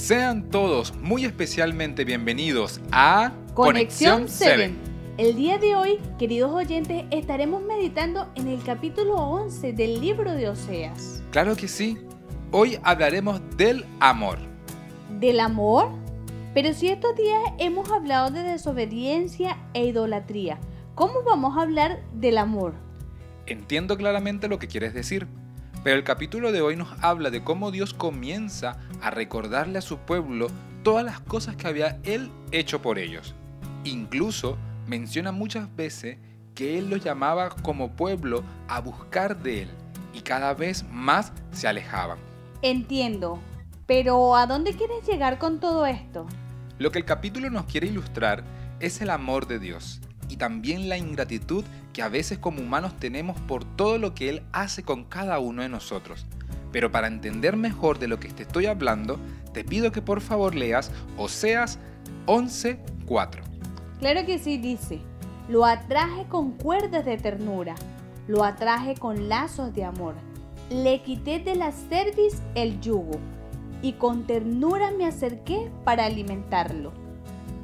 Sean todos muy especialmente bienvenidos a Conexión 7. El día de hoy, queridos oyentes, estaremos meditando en el capítulo 11 del libro de Oseas. Claro que sí. Hoy hablaremos del amor. ¿Del amor? Pero si estos días hemos hablado de desobediencia e idolatría, ¿cómo vamos a hablar del amor? Entiendo claramente lo que quieres decir, pero el capítulo de hoy nos habla de cómo Dios comienza a recordarle a su pueblo todas las cosas que había Él hecho por ellos. Incluso menciona muchas veces que Él los llamaba como pueblo a buscar de Él y cada vez más se alejaban. Entiendo, pero ¿a dónde quieres llegar con todo esto? Lo que el capítulo nos quiere ilustrar es el amor de Dios y también la ingratitud que a veces como humanos tenemos por todo lo que Él hace con cada uno de nosotros. Pero para entender mejor de lo que te estoy hablando, te pido que por favor leas Oseas 11:4. Claro que sí, dice, lo atraje con cuerdas de ternura, lo atraje con lazos de amor, le quité de la cerviz el yugo, y con ternura me acerqué para alimentarlo.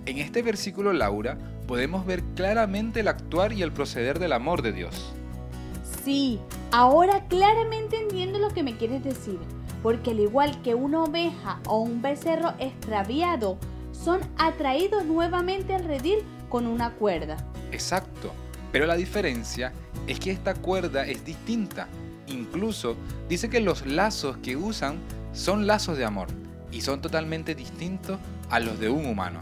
En este versículo, Laura, podemos ver claramente el actuar y el proceder del amor de Dios. Sí, ahora claramente entiendo lo que me quieres decir, porque al igual que una oveja o un becerro extraviado, son atraídos nuevamente al redil con una cuerda. Exacto, pero la diferencia es que esta cuerda es distinta. Incluso dice que los lazos que usan son lazos de amor y son totalmente distintos a los de un humano.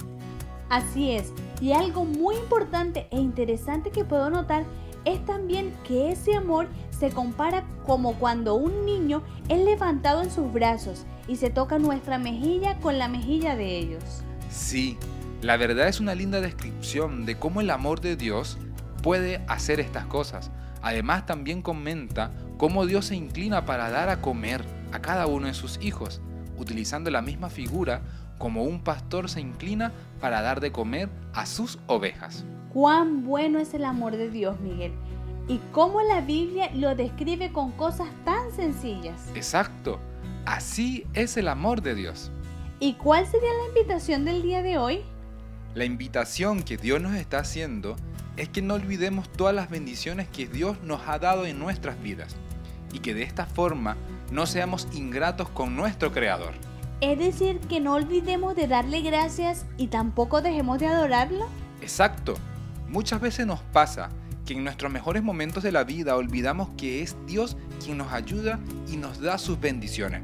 Así es, y algo muy importante e interesante que puedo notar es también que ese amor se compara como cuando un niño es levantado en sus brazos y se toca nuestra mejilla con la mejilla de ellos. Sí, la verdad es una linda descripción de cómo el amor de Dios puede hacer estas cosas. Además también comenta cómo Dios se inclina para dar a comer a cada uno de sus hijos, utilizando la misma figura como un pastor se inclina para dar de comer a sus ovejas. Cuán bueno es el amor de Dios, Miguel, y cómo la Biblia lo describe con cosas tan sencillas. Exacto, así es el amor de Dios. ¿Y cuál sería la invitación del día de hoy? La invitación que Dios nos está haciendo es que no olvidemos todas las bendiciones que Dios nos ha dado en nuestras vidas y que de esta forma no seamos ingratos con nuestro Creador. Es decir, que no olvidemos de darle gracias y tampoco dejemos de adorarlo. Exacto. Muchas veces nos pasa que en nuestros mejores momentos de la vida olvidamos que es Dios quien nos ayuda y nos da sus bendiciones.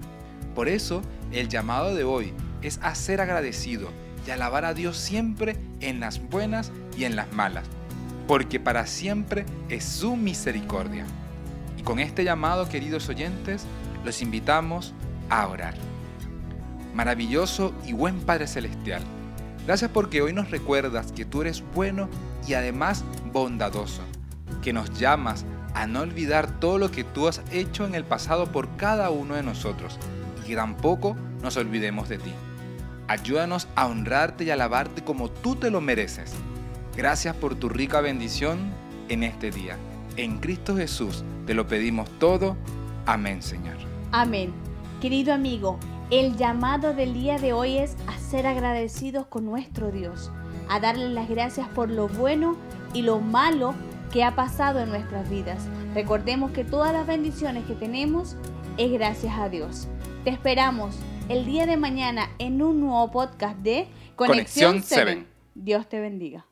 Por eso, el llamado de hoy es a ser agradecido y alabar a Dios siempre en las buenas y en las malas, porque para siempre es su misericordia. Y con este llamado, queridos oyentes, los invitamos a orar maravilloso y buen Padre Celestial. Gracias porque hoy nos recuerdas que tú eres bueno y además bondadoso, que nos llamas a no olvidar todo lo que tú has hecho en el pasado por cada uno de nosotros y que tampoco nos olvidemos de ti. Ayúdanos a honrarte y alabarte como tú te lo mereces. Gracias por tu rica bendición en este día. En Cristo Jesús te lo pedimos todo. Amén, Señor. Amén. Querido amigo, el llamado del día de hoy es a ser agradecidos con nuestro Dios, a darle las gracias por lo bueno y lo malo que ha pasado en nuestras vidas. Recordemos que todas las bendiciones que tenemos es gracias a Dios. Te esperamos el día de mañana en un nuevo podcast de Conexión 7. Dios te bendiga.